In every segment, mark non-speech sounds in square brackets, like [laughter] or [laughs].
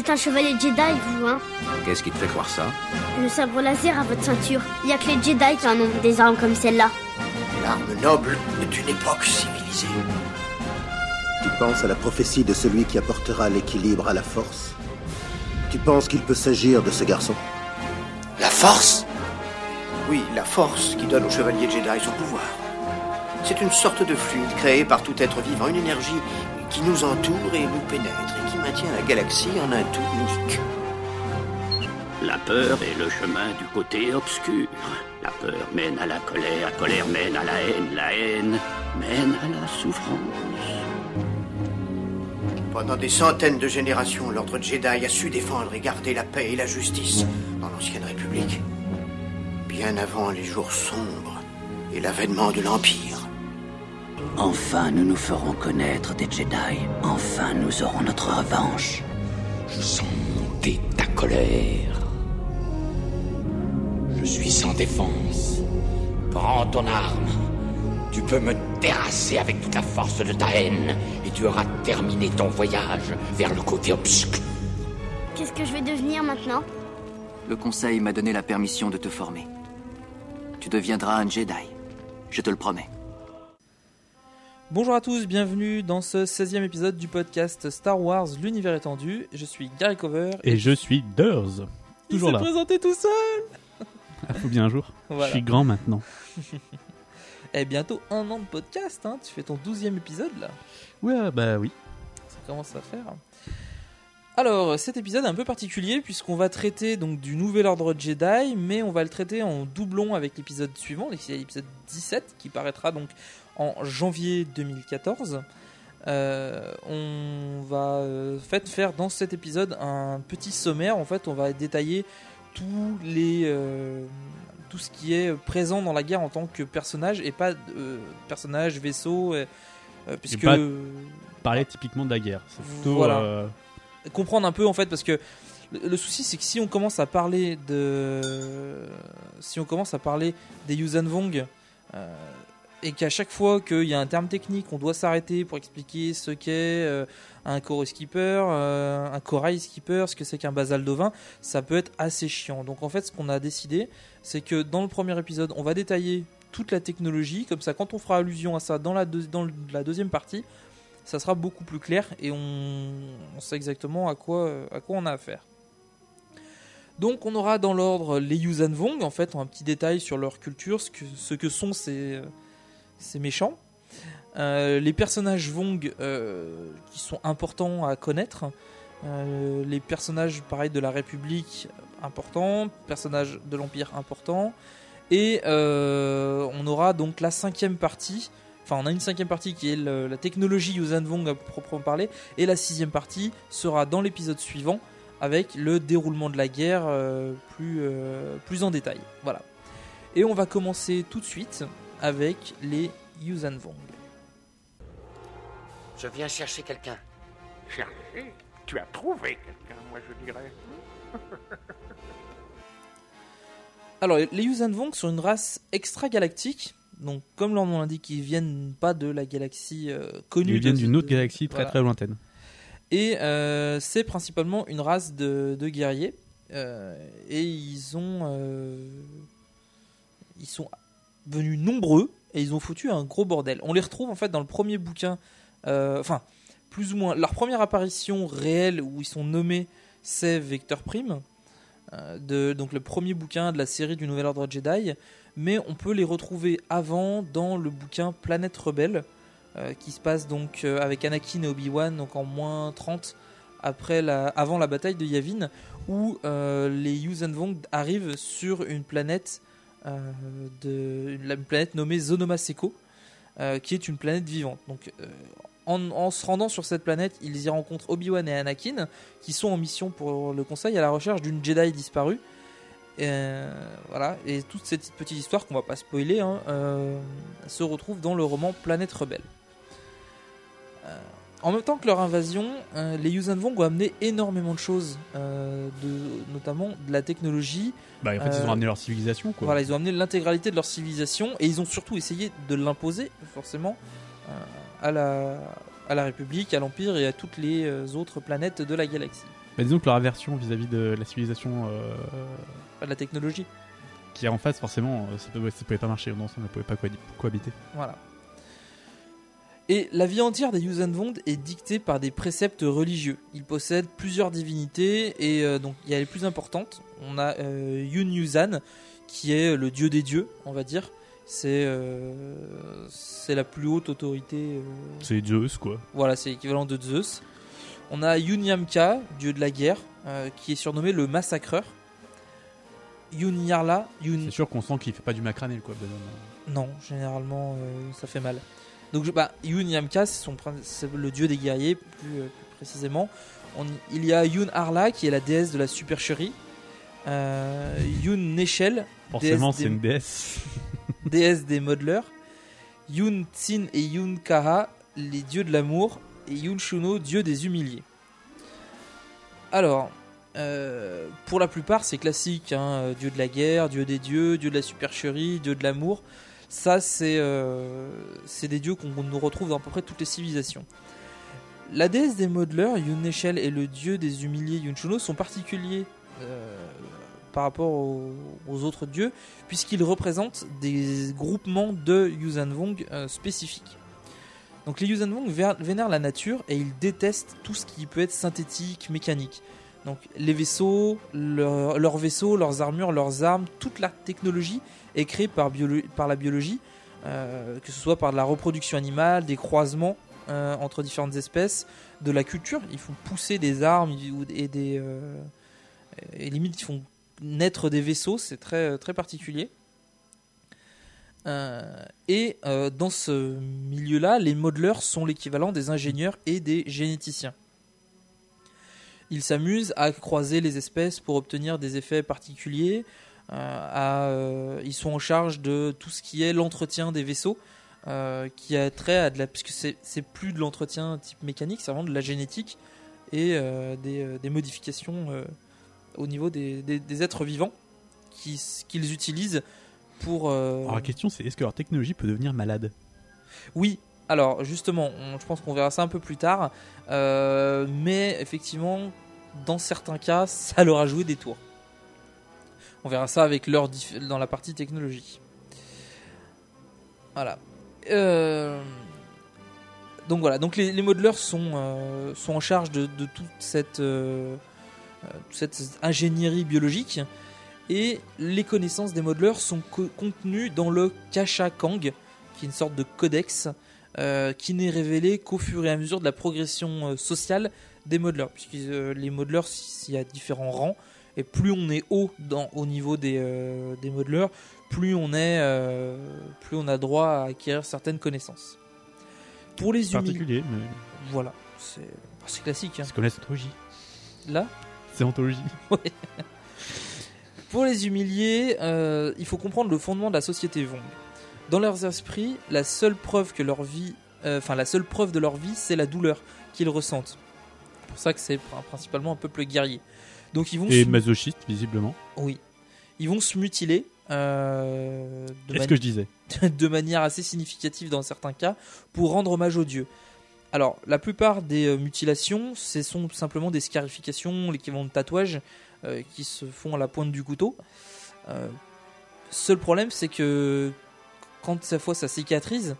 Êtes un chevalier Jedi, vous, hein Qu'est-ce qui te fait croire ça? Le sabre laser à votre ceinture. Il y a que les Jedi qui en ont des armes comme celle-là. L'arme noble d'une époque civilisée. Tu penses à la prophétie de celui qui apportera l'équilibre à la force? Tu penses qu'il peut s'agir de ce garçon? La force? Oui, la force qui donne au chevalier Jedi son pouvoir. C'est une sorte de fluide créé par tout être vivant, une énergie qui nous entoure et nous pénètre et qui maintient la galaxie en un tout unique. La peur est le chemin du côté obscur. La peur mène à la colère, la colère mène à la haine, la haine mène à la souffrance. Pendant des centaines de générations, l'ordre Jedi a su défendre et garder la paix et la justice dans l'ancienne République. Bien avant les jours sombres et l'avènement de l'Empire. Enfin, nous nous ferons connaître des Jedi. Enfin, nous aurons notre revanche. Je sens monter ta colère. Je suis sans défense. Prends ton arme. Tu peux me terrasser avec toute la force de ta haine et tu auras terminé ton voyage vers le côté obscur. Qu'est-ce que je vais devenir maintenant? Le conseil m'a donné la permission de te former. Tu deviendras un Jedi. Je te le promets. Bonjour à tous, bienvenue dans ce 16e épisode du podcast Star Wars L'univers étendu. Je suis Gary Cover. Et je suis Durs. Toujours Il là. présenté tout seul Ah, faut bien un jour. Voilà. [laughs] Je suis grand maintenant. [laughs] Et bientôt un an de podcast, hein. tu fais ton 12e épisode là. Ouais, bah oui. Ça commence à faire. Alors, cet épisode est un peu particulier puisqu'on va traiter donc du nouvel ordre Jedi, mais on va le traiter en doublon avec l'épisode suivant, l'épisode 17, qui paraîtra donc en janvier 2014. Euh, on va euh, fait faire dans cet épisode un petit sommaire. En fait, on va détailler tous les euh, tout ce qui est présent dans la guerre en tant que personnage et pas personnage, vaisseau, puisque pas- Parler typiquement de la guerre. C'est plutôt. Voilà. comprendre un peu en fait parce que le, souci c'est que si on commence à parler de si on commence à parler des Yuuzhan Vong euh, et qu'à chaque fois qu'il y a un terme technique on doit s'arrêter pour expliquer ce qu'est euh, un Koro Skipper euh, un Corail Skipper ce que c'est qu'un Basaldovin ça peut être assez chiant. Donc en fait ce qu'on a décidé c'est que dans le premier épisode on va détailler toute la technologie. Comme ça quand on fera allusion à ça dans la, deuxième partie ça sera beaucoup plus clair et on, sait exactement à quoi, à quoi on a affaire. Donc on aura dans l'ordre les Yuuzhan Vong, en fait, un petit détail sur leur culture, ce que, ce que sont ces, ces méchants. Euh, les personnages Vong euh, qui sont importants à connaître. Euh, les personnages, pareil, de la République, importants. Personnages de l'Empire, importants. Et on aura donc la cinquième partie Enfin, on a une cinquième partie qui est la technologie Yuuzhan Vong à proprement parler, et la sixième partie sera dans l'épisode suivant avec le déroulement de la guerre plus, plus en détail. Voilà. Et on va commencer tout de suite avec les Yuuzhan Vong. Je viens chercher quelqu'un. Chercher? Tu as trouvé quelqu'un, moi je dirais. [laughs] Alors, les Yuuzhan Vong sont une race extra-galactique. Donc, comme leur nom l'indique, ils viennent pas de la galaxie euh, connue. Ils viennent d'une autre de- galaxie très voilà. très lointaine. Et euh, c'est principalement une race de, de guerriers. Euh, et ils ont. euh, ils sont venus nombreux et ils ont foutu un gros bordel. On les retrouve en fait dans le premier bouquin. euh, Enfin, plus ou moins. Leur première apparition réelle où ils sont nommés, c'est Vector Prime. euh, donc le premier bouquin de la série du Nouvel Ordre Jedi. Mais on peut les retrouver avant dans le bouquin Planète Rebelle euh, qui se passe donc avec Anakin et Obi-Wan donc en moins 30 après la, avant la bataille de Yavin où les Yuuzhan Vong arrivent sur une planète de une, une planète nommée Zonoma Seko euh, qui est une planète vivante. Donc euh, en, se rendant sur cette planète ils y rencontrent Obi-Wan et Anakin qui sont en mission pour le conseil à la recherche d'une Jedi disparue. Euh, voilà, et toute cette petite histoire qu'on va pas spoiler hein, euh, se retrouve dans le roman Planète Rebelle. Euh, en même temps que leur invasion, euh, les Yuuzhan Vong ont amené énormément de choses, euh, de, notamment de la technologie. Bah, en fait, ils Euh, ont ramené leur civilisation, quoi. Voilà, ils ont amené l'intégralité de leur civilisation et ils ont surtout essayé de l'imposer, forcément, euh, à, la, à la République, à l'Empire et à toutes les euh, autres planètes de la galaxie. Bah, disons que leur aversion vis-à-vis de la civilisation euh, Pas de la technologie. qui est en face, forcément, euh, ça, ça pouvait pas marcher. Non, ça ne pouvait pas cohabi- cohabiter. Voilà. Et la vie entière des Yuuzhan est dictée par des préceptes religieux. Ils possèdent plusieurs divinités et euh, donc il y a les plus importantes. On a euh, Yun Yuzan qui est le dieu des dieux, on va dire. C'est euh, c'est la plus haute autorité. euh, C'est Zeus, quoi. voilà, c'est l'équivalent de Zeus. On a Yun Yamka, dieu de la guerre, qui est surnommé le massacreur. Yun Yarla, Yun C'est sûr qu'on sent qu'il fait pas du macranel, quoi. Benon. non, généralement euh, ça fait mal. Donc bah, Yun Yamka, c'est son prin- c'est le dieu des guerriers plus, euh, plus précisément. On- il y a Yun Arla qui est la déesse de la supercherie. Euh, Yun Nechel, Forcément, c'est une déesse. [laughs] déesse des modeleurs. Yun Tsin et Yun Kaha, les dieux de l'amour. Et Yun Shuno, dieu des humiliés. Alors, euh, pour la plupart, c'est classique. hein, euh, dieu de la guerre, dieu des dieux, dieu de la supercherie, dieu de l'amour. Ça, c'est euh, des dieux qu'on nous retrouve dans à peu près toutes les civilisations. La déesse des modeleurs, Yun Nechel, et le dieu des humiliés, Yun Shuno, sont particuliers euh, par rapport aux, autres dieux, puisqu'ils représentent des groupements de Yuzhanvong euh, spécifiques. Donc les Yuzhanvong vé- vénèrent la nature et ils détestent tout ce qui peut être synthétique, mécanique. Donc les vaisseaux, leur- leurs vaisseaux, leurs armures, leurs armes, toute la technologie est créée par, par la biologie, euh, que ce soit par de la reproduction animale, des croisements euh, entre différentes espèces, de la culture. Ils font pousser des armes et des euh, et limite ils font naître des vaisseaux, c'est très très particulier. Euh, et dans ce milieu-là, les modeleurs sont l'équivalent des ingénieurs et des généticiens. Ils s'amusent à croiser les espèces pour obtenir des effets particuliers. Euh, à, euh, ils sont en charge de tout ce qui est l'entretien des vaisseaux, euh, qui a trait à de la, puisque c'est plus de l'entretien type mécanique, c'est vraiment de la génétique et des, des modifications au niveau des, des- des êtres vivants qui- qu'ils utilisent pour. euh, Alors la question, c'est est-ce que leur technologie peut devenir malade? Oui, alors justement, on- je pense qu'on verra ça un peu plus tard, euh, mais effectivement, dans certains cas, ça leur a joué des tours. On verra ça avec dans la partie technologie. Voilà. Euh, donc voilà, donc les, les modeleurs sont, euh, sont en charge de, de toute cette, euh, cette ingénierie biologique et les connaissances des modeleurs sont co- contenues dans le Kasha Kang, qui est une sorte de codex qui n'est révélé qu'au fur et à mesure de la progression sociale des modeleurs. Puisque les modeleurs, il y a différents rangs, et plus on est haut dans, au niveau des, euh, des modeleurs, plus on, est, euh, plus on a droit à acquérir certaines connaissances. Pour les humiliés, Particulier, mais voilà, c'est c'est classique. hein. c'est comme la scientologie. Là, C'est ontologie. [laughs] Pour les humiliés, euh, il faut comprendre le fondement de la société Vong. Dans leurs esprits, la seule preuve que leur vie, euh, enfin la seule preuve de leur vie, c'est la douleur qu'ils ressentent. C'est pour ça que c'est pr- principalement un peuple guerrier. Donc ils vont, Et se, masochiste, visiblement. oui, ils vont se mutiler. euh, de, Qu'est-ce mani- que je disais [laughs] de manière assez significative dans certains cas pour rendre hommage aux dieux. Alors, la plupart des euh, mutilations, ce sont simplement des scarifications, l'équivalent de tatouages euh, qui se font à la pointe du couteau. Euh, seul problème, c'est que quand cette fois ça cicatrise,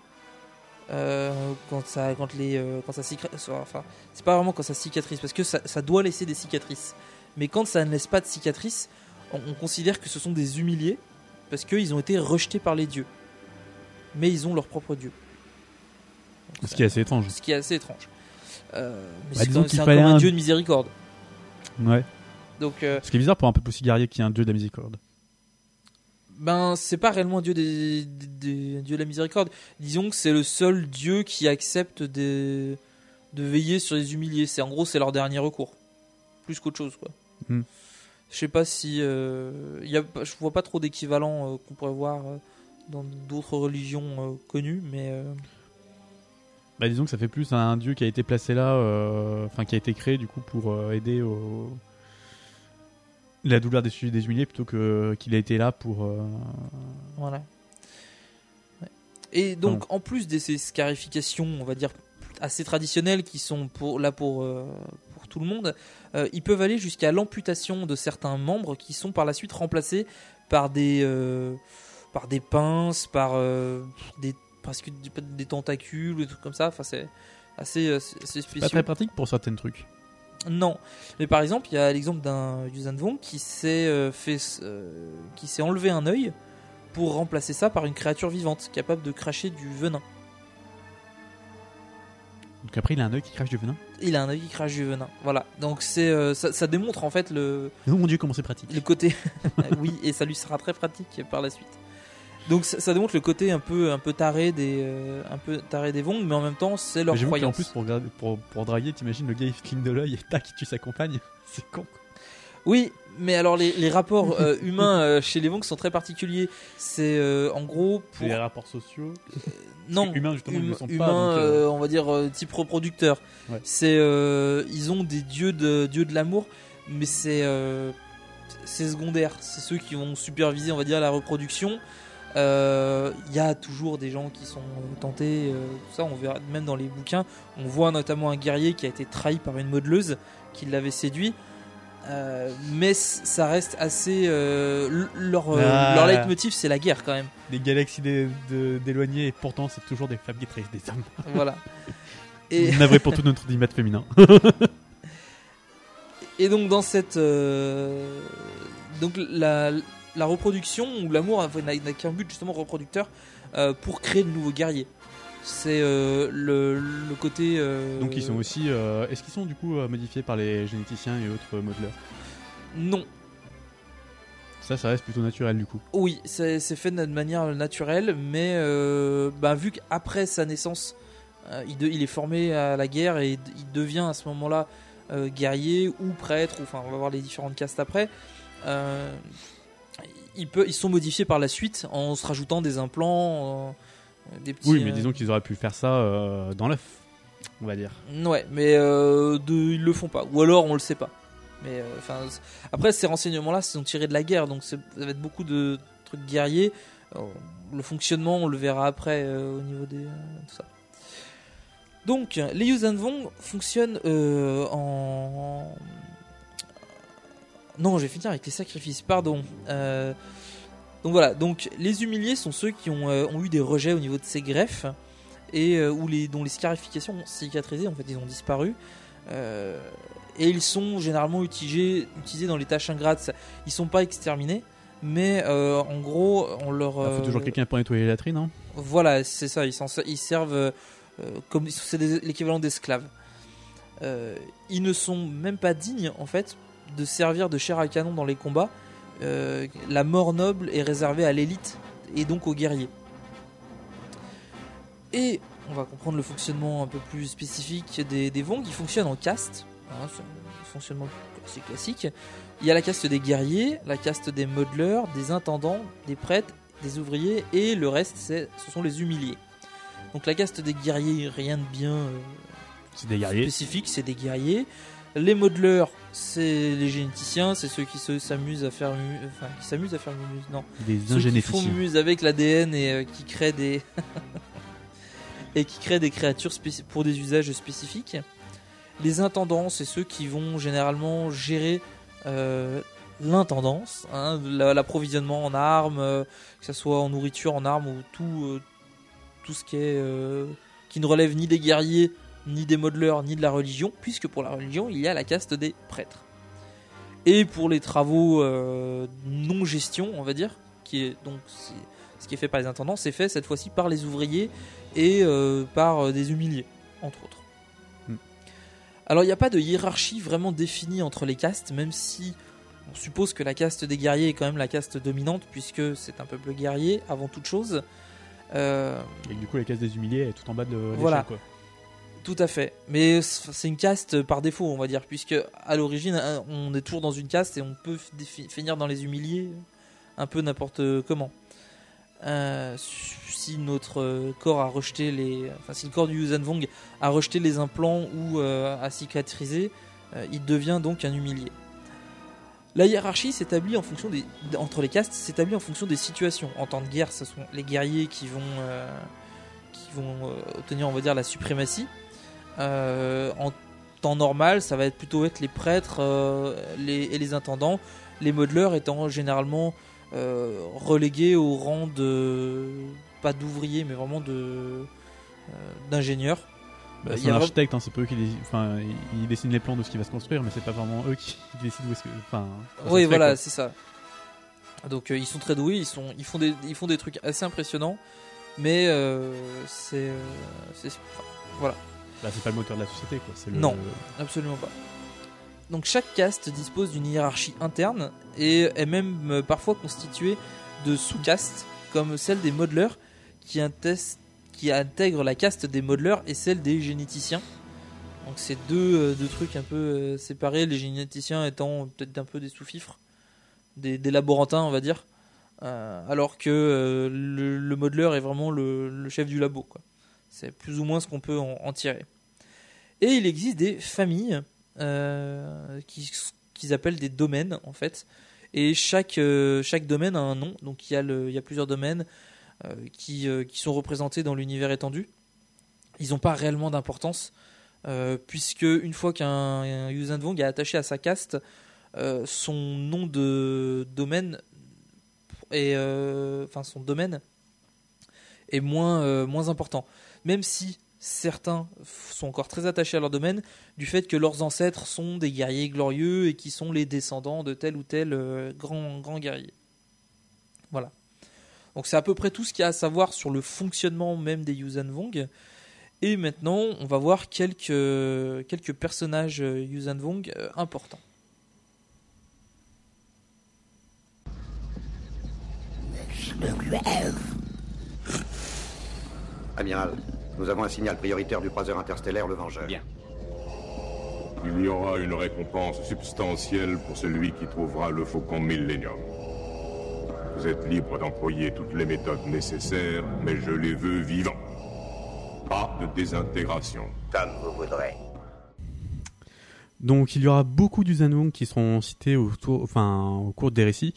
euh, quand ça, quand les, quand ça cicatrise, enfin, c'est pas vraiment quand ça cicatrise parce que ça, ça doit laisser des cicatrices. Mais quand ça ne laisse pas de cicatrices, on, on considère que ce sont des humiliés parce qu'ils ont été rejetés par les dieux. Mais ils ont leur propre dieu. Donc, Ce qui est assez étrange. ce qui est assez étrange. Euh, mais Bah, c'est quand- un- un dieu de miséricorde. Ouais. Donc, euh, Ce qui est bizarre pour un peuple aussi guerrier qui est un dieu de la miséricorde. ben, c'est pas réellement un dieu des, des- des dieux de la miséricorde. Disons que c'est le seul dieu qui accepte des- de veiller sur les humiliés. C'est en gros, c'est leur dernier recours, plus qu'autre chose, quoi. Hmm. Je sais pas si, euh, y a, je vois pas trop d'équivalent euh, qu'on pourrait voir euh, dans d'autres religions connues, mais Bah, disons que ça fait plus un dieu qui a été placé là, enfin qui a été créé du coup pour aider au... la douleur des, des humiliés plutôt que qu'il a été là pour. euh, Voilà. Ouais. Et donc, en plus de ces scarifications, on va dire assez traditionnelles, qui sont pour, là pour, euh, pour tout le monde, euh, ils peuvent aller jusqu'à l'amputation de certains membres qui sont par la suite remplacés par des, euh, par des pinces, par euh, des, presque des, des tentacules, ou des trucs comme ça. Enfin, c'est assez, c'est- c'est Pas spécial. très pratique pour certains trucs. Non, mais par exemple, il y a l'exemple d'un Yuuzhan Vong qui s'est fait, qui s'est enlevé un œil pour remplacer ça par une créature vivante capable de cracher du venin. Donc après, il a un œil qui crache du venin. Il a un œil qui crache du venin. Voilà. Donc c'est, euh, ça, ça démontre en fait le, Oh mon dieu, comment c'est pratique. le côté. [laughs] oui, et ça lui sera très pratique par la suite. Donc ça, ça démontre le côté un peu, un peu taré des, euh, un peu taré des Vong, mais en même temps c'est leur Mais croyance. plus, pour, pour, pour draguer, t'imagines le gars il cligne de l'œil et tac, il tue sa compagne. [laughs] C'est con. Oui, mais alors les, les rapports euh, [laughs] humains euh, chez les Vong sont très particuliers. C'est euh, en gros pour les rapports sociaux. non humains, justement, ils hum- ne sont pas, humains, donc, euh, on va dire type reproducteur. Ouais. C'est ils ont des dieux de dieux de l'amour, mais c'est c'est secondaire. C'est ceux qui vont superviser, on va dire, la reproduction. Il y a toujours des gens qui sont tentés, tout ça, on verra même dans les bouquins. On voit notamment un guerrier qui a été trahi par une modeleuse qui l'avait séduit. Euh, mais ça reste assez. euh, leur, euh, Ah. leur leitmotiv, c'est la guerre quand même. Des galaxies d'é- de- d'éloignées et pourtant c'est toujours des femmes qui trahissent des hommes. [laughs] Voilà. Et, [laughs] Navré pour tout notre dimètre féminin. [laughs] et donc, dans cette. euh, donc, la, la reproduction ou l'amour n'a qu'un but justement reproducteur euh, pour créer de nouveaux guerriers. C'est euh, le, le côté. euh, Donc ils sont aussi. euh, Est-ce qu'ils sont du coup euh, modifiés par les généticiens et autres euh, modeleurs? Non. Ça, ça reste plutôt naturel du coup. Oui, c'est c'est fait de manière naturelle, mais euh, bah, vu qu'après sa naissance, euh, il, de- il est formé à la guerre et d- il devient à ce moment-là euh, guerrier ou prêtre, ou, enfin on va voir les différentes castes après. Euh, il peut, ils sont modifiés par la suite en se rajoutant des implants, des petits. Oui, mais euh, disons qu'ils auraient pu faire ça euh, dans l'œuf, on va dire. Ouais, mais euh, de, ils le font pas. Ou alors on le sait pas. Mais enfin, après ces renseignements-là sont tirés de la guerre, donc ça va être beaucoup de trucs guerriers. Le fonctionnement, on le verra après au niveau des tout ça. Donc les Yuuzhan Vong fonctionnent euh, en non, je vais finir avec les sacrifices. Pardon. Euh, donc voilà. Donc les humiliés sont ceux qui ont, euh, ont eu des rejets au niveau de ces greffes et euh, où les, dont les scarifications ont cicatrisé, en fait ils ont disparu. Euh, et ils sont généralement utilisés, utilisés dans les tâches ingrates. Ils sont pas exterminés, mais en gros on leur. Il faut euh, toujours quelqu'un pour nettoyer la latrine, hein voilà, c'est ça. Ils, servent comme c'est l'équivalent d'esclaves. Ils ne sont même pas dignes en fait de servir de chair à canon dans les combats. Euh, la mort noble est réservée à l'élite et donc aux guerriers. Et on va comprendre le fonctionnement un peu plus spécifique des, des Vong qui fonctionnent en caste. Hein, c'est un fonctionnement assez classique. Il y a la caste des guerriers, la caste des modeleurs, des intendants, des prêtres, des ouvriers et le reste c'est, ce sont les humiliés. Donc la caste des guerriers, rien de bien euh, C'est des guerriers. spécifique, c'est des guerriers. Les modeleurs, c'est les généticiens, c'est ceux qui se s'amusent à faire, mu- enfin qui s'amusent à faire mumuse, non, Des ceux qui font mumuse avec l'ADN et euh, qui créent des [laughs] et qui créent des créatures pour des usages spécifiques. Les intendants, c'est ceux qui vont généralement gérer euh, l'intendance, hein, la- l'approvisionnement en armes, euh, que ce soit en nourriture, en armes ou tout, tout ce qui est qui ne relève ni des guerriers, ni des modeleurs, ni de la religion, puisque pour la religion, il y a la caste des prêtres. Et pour les travaux euh, non gestion, on va dire, qui est donc ce qui est fait par les intendants, c'est fait cette fois-ci par les ouvriers et euh, par euh, des humiliés, entre autres. Hmm. Alors il n'y a pas de hiérarchie vraiment définie entre les castes, même si on suppose que la caste des guerriers est quand même la caste dominante, puisque c'est un peuple guerrier avant toute chose. Euh, Et du coup, la case des humiliés est tout en bas de l'échelle, Voilà. quoi. Tout à fait. Mais c'est une caste par défaut, on va dire, puisque à l'origine, hein, on est toujours dans une caste et on peut fi- finir dans les humiliés un peu n'importe comment. Euh, si notre euh, corps a rejeté les, enfin si le corps du Yuuzhan Vong a rejeté les implants ou euh, a cicatrisé, euh, il devient donc un humilié. La hiérarchie s'établit en fonction des entre les castes s'établit en fonction des situations. En temps de guerre, ce sont les guerriers qui vont euh, qui vont euh, obtenir on va dire la suprématie. Euh, en temps normal, ça va être plutôt être les prêtres euh, les, et les intendants, les modeleurs étant généralement euh, relégués au rang de pas d'ouvriers, mais vraiment de d'ingénieurs. Bah, c'est il y a un vra- architecte, hein, c'est peu eux qui enfin, ils- dessinent les plans de ce qui va se construire, mais c'est pas vraiment eux qui, [laughs] décident où est-ce que. Enfin, Oui, voilà, c'est ça. Donc euh, ils sont très doués, ils sont, ils font des, ils font des trucs assez impressionnants, mais euh, c'est, euh, voilà, C'est pas le moteur de la société, quoi. Le... Non. absolument pas. Donc chaque caste dispose d'une hiérarchie interne et est même euh, parfois constituée de sous-castes, comme celle des modeleurs qui, qui intègrent la caste des modeleurs et celle des généticiens. Donc c'est deux, euh, trucs un peu euh, séparés, les généticiens étant peut-être un peu des sous-fifres, des, des laborantins on va dire, alors que le, le modeleur est vraiment le, le chef du labo. quoi. C'est plus ou moins ce qu'on peut en- tirer. Et il existe des familles euh, qui qu'ils appellent des domaines en fait. Et chaque, euh, chaque domaine a un nom. Donc il y a, le, il y a plusieurs domaines euh, qui, qui sont représentés dans l'univers étendu. Ils n'ont pas réellement d'importance puisque une fois qu'un un Yuuzhan Vong est attaché à sa caste, son nom de domaine euh, enfin son domaine est moins, moins important. Même si certains sont encore très attachés à leur domaine, du fait que leurs ancêtres sont des guerriers glorieux et qui sont les descendants de tel ou tel euh, grand, grand guerrier. Voilà. Donc c'est à peu près tout ce qu'il y a à savoir sur le fonctionnement même des Yuuzhan Vong. Et maintenant, on va voir quelques, quelques personnages euh, Yuuzhan Vong euh, importants. Amiral, nous avons un signal prioritaire du croiseur interstellaire Le Vengeur. Bien. Il y aura une récompense substantielle pour celui qui trouvera le faucon Millennium. Vous êtes libre d'employer toutes les méthodes nécessaires, mais je les veux vivants. Pas de désintégration. Comme vous voudrez. Donc il y aura beaucoup d'Uzanwong qui seront cités autour, enfin, au cours des récits,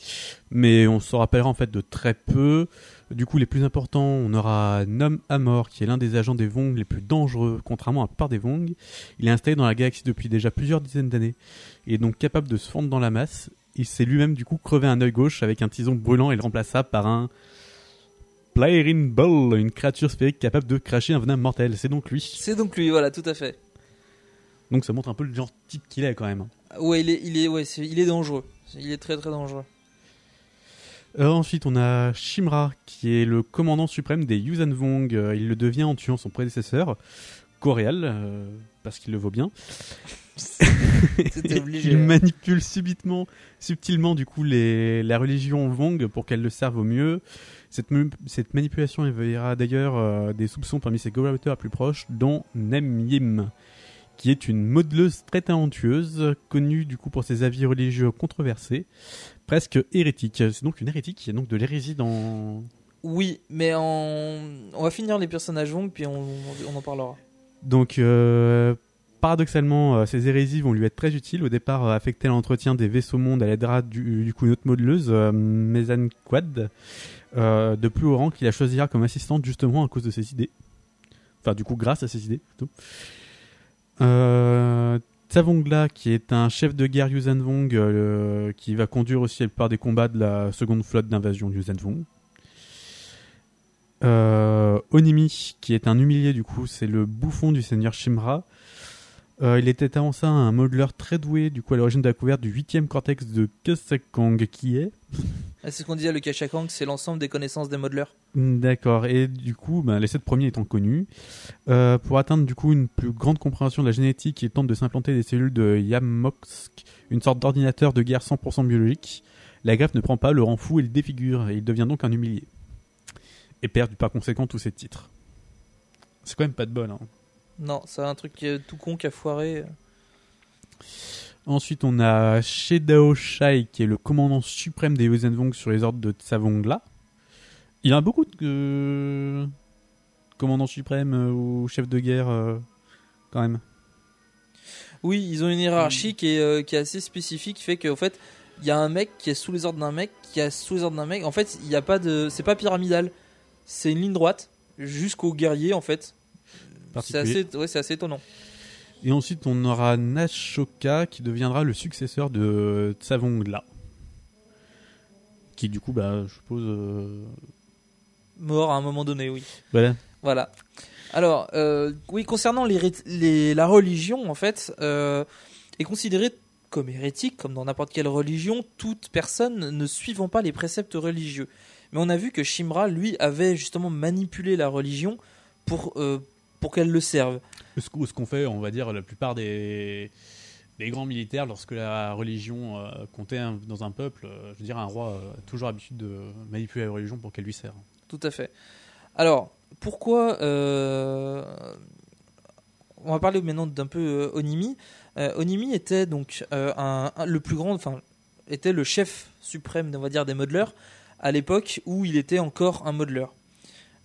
mais on se rappellera en fait de très peu. Du coup, les plus importants, on aura Nom Amor, qui est l'un des agents des Vong les plus dangereux, contrairement à plupart des Vong. Il est installé dans la galaxie depuis déjà plusieurs dizaines d'années. Il est donc capable de se fondre dans la masse. Il s'est lui-même du coup crevé un œil gauche avec un tison brûlant et le remplaça par un Plairin Ball, une créature sphérique capable de cracher un venin mortel. C'est donc lui. C'est donc lui, voilà, tout à fait. Donc ça montre un peu le genre type qu'il est quand même. Ouais, il est, il est, ouais, c'est- il est dangereux. Il est très très dangereux. Euh, ensuite, on a Shimra, qui est le commandant suprême des Yuuzhan Vong. Euh, il le devient en tuant son prédécesseur, Coréal, euh, parce qu'il le vaut bien. [laughs] Obligé. il manipule subitement, subtilement, du coup, les, la religion Vong pour qu'elle le serve au mieux. Cette, manipulation éveillera d'ailleurs des soupçons parmi ses collaborateurs plus proches, dont Nem Yim, qui est une modeleuse très talentueuse, connue du coup pour ses avis religieux controversés, presque hérétiques. C'est donc une hérétique, il y a donc de l'hérésie dans... Oui, mais on va finir les personnages Vong, puis on, on en parlera. Donc, euh, paradoxalement, euh, ces hérésies vont lui être très utiles. Au départ, euh, affectées à l'entretien des vaisseaux mondes, elle aidera du, du coup une autre modeleuse, euh, Mezan Quad, euh, de plus haut rang, qui la choisira comme assistante justement à cause de ses idées. Enfin, du coup, grâce à ses idées, plutôt. Euh, Tsavongla, qui est un chef de guerre Yuuzhan Vong, euh, qui va conduire aussi la plupart des combats de la seconde flotte d'invasion Yuuzhan Vong. Euh, Onimi, qui est un humilié du coup, c'est le bouffon du seigneur Shimra. Euh, il était avant ça un modeleur très doué, du coup à l'origine de la couverte du 8 cortex de Kusakong, qui est Ah, C'est ce qu'on disait, le Kachakang, c'est l'ensemble des connaissances des modeleurs. D'accord, et du coup, ben, les sept premiers étant connus, euh, pour atteindre du coup une plus grande compréhension de la génétique, il tente de s'implanter des cellules de Yammoxk, une sorte d'ordinateur de guerre 100% biologique. La greffe ne prend pas, le rend fou et le défigure, et il devient donc un humilié. Et perd par conséquent tous ses titres. C'est quand même pas de bol. Hein. Non, c'est un truc tout con qui a foiré. Ensuite, on a Shedao Shai, qui est le commandant suprême des Vong sur les ordres de Tsavongla. Il y a beaucoup de euh, commandants suprêmes euh, ou chefs de guerre, euh, quand même. Oui, ils ont une hiérarchie qui est, euh, qui est assez spécifique, qui fait qu'en fait, il y a un mec qui est sous les ordres d'un mec, qui est sous les ordres d'un mec. En fait, il n'y a pas de, c'est pas pyramidal, c'est une ligne droite jusqu'au guerrier en fait. C'est assez, ouais, c'est assez étonnant. Et ensuite, on aura Nashoka qui deviendra le successeur de Tsavongla. Qui, du coup, bah, je suppose. euh, Mort à un moment donné, oui. Voilà. Voilà. Alors, euh, oui, concernant les, ré- les- la religion, en fait, euh, est considérée comme hérétique, comme dans n'importe quelle religion, toute personne ne suivant pas les préceptes religieux. Mais on a vu que Shimra, lui, avait justement manipulé la religion pour, euh, pour qu'elle le serve. Ce qu- ce qu'on fait, on va dire, la plupart des, grands militaires, lorsque la religion euh, comptait dans un peuple, euh, je veux dire, un roi euh, a toujours l'habitude de manipuler la religion pour qu'elle lui serve. Tout à fait. Alors, pourquoi On va parler maintenant d'un peu Onimi. Onimi était donc le plus grand, enfin, était le chef suprême, on va dire, des modeleurs à l'époque où il était encore un modeleur.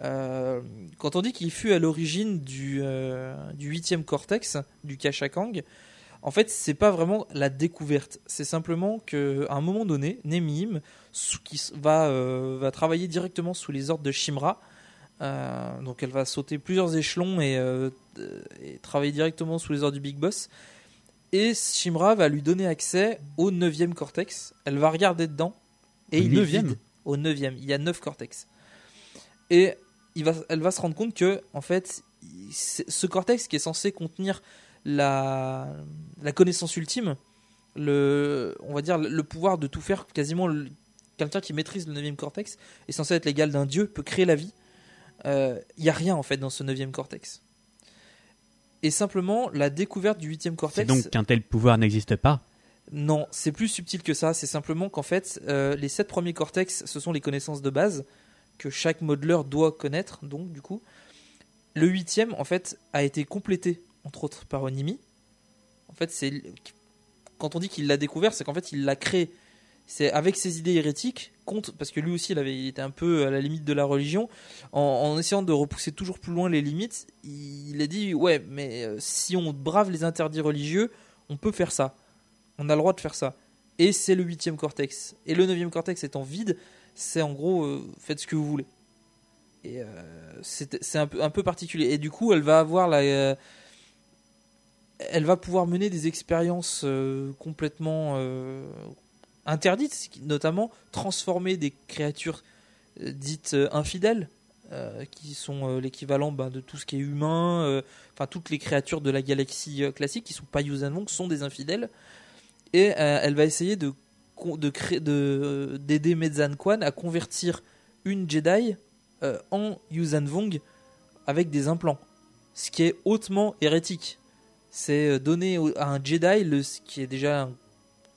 Euh, quand on dit qu'il fut à l'origine du, euh, du 8e cortex, du Kashakang, en fait, c'est pas vraiment la découverte. C'est simplement qu'à un moment donné, Nemim qui va, euh, va travailler directement sous les ordres de Shimra. Euh, donc elle va sauter plusieurs échelons et, euh, euh, et travailler directement sous les ordres du Big Boss. Et Shimra va lui donner accès au 9e cortex. Elle va regarder dedans. Et il est 9e? vide. Au 9e. Il y a 9 cortex. Et il va, elle va se rendre compte que, en fait, c'est- ce cortex qui est censé contenir la, la connaissance ultime, le, on va dire le pouvoir de tout faire, quasiment quelqu'un qui maîtrise le 9e cortex est censé être l'égal d'un dieu, peut créer la vie. Euh, Il n'y a rien en fait dans ce 9e cortex. Et simplement, la découverte du 8e C'est cortex. donc qu'un tel pouvoir n'existe pas. Non, c'est plus subtil que ça. C'est simplement qu'en fait, euh, les sept premiers cortex, ce sont les connaissances de base que chaque modeleur doit connaître. Donc, du coup, le huitième, en fait, a été complété entre autres par Onimi. En fait, c'est quand on dit qu'il l'a découvert, c'est qu'en fait, il l'a créé. C'est avec ses idées hérétiques, contre, parce que lui aussi, il, avait, il était un peu à la limite de la religion, en, en essayant de repousser toujours plus loin les limites, il a dit ouais, mais euh, si on brave les interdits religieux, on peut faire ça. On a le droit de faire ça. Et c'est le huitième cortex. Et le neuvième cortex étant vide, c'est en gros euh, faites ce que vous voulez. Et euh, c'est un peu, un peu particulier. Et du coup, elle va avoir la. euh, elle va pouvoir mener des expériences complètement interdites, notamment transformer des créatures dites infidèles, qui sont l'équivalent ben, de tout ce qui est humain, enfin toutes les créatures de la galaxie classique qui sont pas Yuuzhan sont des infidèles. Et elle va essayer de de d'aider Mezan Quan à convertir une Jedi euh, en Yuuzhan Vong avec des implants, ce qui est hautement hérétique. C'est euh, donner à un Jedi qui est déjà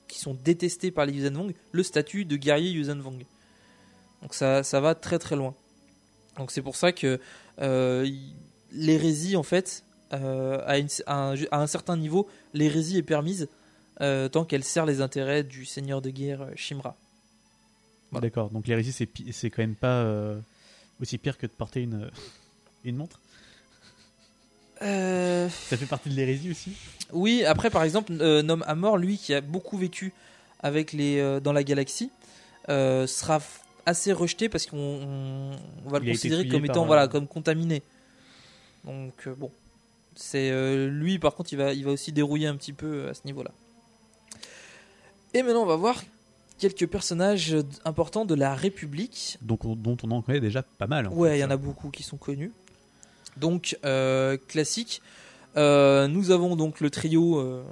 qui sont détestés par les Yuuzhan Vong le statut de guerrier Yuuzhan Vong. Donc ça ça va très très loin. Donc c'est pour ça que euh, l'hérésie en fait euh, à un certain niveau l'hérésie est permise euh, tant qu'elle sert les intérêts du seigneur de guerre euh, Shimra. D'accord, donc l'hérésie, c'est, pi- c'est quand même pas euh, aussi pire que de porter une, une montre? Euh, Ça fait partie de l'hérésie aussi? Oui, après par exemple, Nom Amor, lui qui a beaucoup vécu avec les dans la galaxie, sera assez rejeté parce qu'on on- on va Il le considérer comme étant voilà comme contaminé. Donc euh, bon, c'est euh, lui par contre il va il va aussi dérouiller un petit peu à ce niveau-là. Et maintenant on va voir quelques personnages importants de la République. donc, on- dont on en connaît déjà pas mal. en Ouais, il y en a beaucoup qui sont connus. Donc euh, classique. Euh, nous avons donc le trio, euh,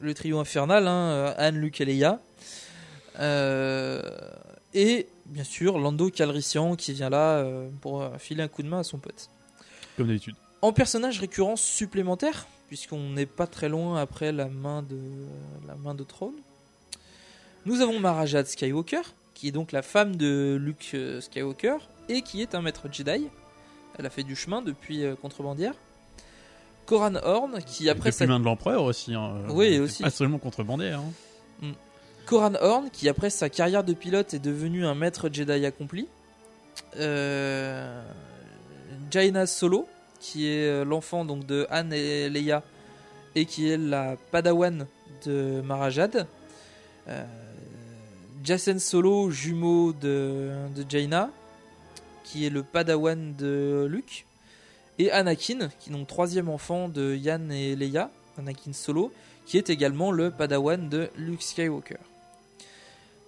le trio infernal, hein, Anne, Luc et Leia. Et bien sûr Lando Calrissian qui vient là pour filer un coup de main à son pote. Comme d'habitude. En personnage récurrent supplémentaire, puisqu'on n'est pas très loin après la main de la main de trône. Nous avons Marajad Skywalker, qui est donc la femme de Luke euh, Skywalker et qui est un maître Jedi. Elle a fait du chemin depuis euh, Contrebandière. Koran Horn, qui après Depuis main de l'empereur aussi. hein, euh, Oui, aussi. Pas seulement contrebandière. Hein. Mm. Horn, qui après sa carrière de pilote est devenu un maître Jedi accompli. Euh, Jaina Solo, qui est l'enfant donc de Han et Leia et qui est la Padawan de Marajad. Euh, Jacen Solo, jumeau de, Jaina, qui est le Padawan de Luke. Et Anakin, qui est donc troisième enfant de Yann et Leia, Anakin Solo, qui est également le padawan de Luke Skywalker.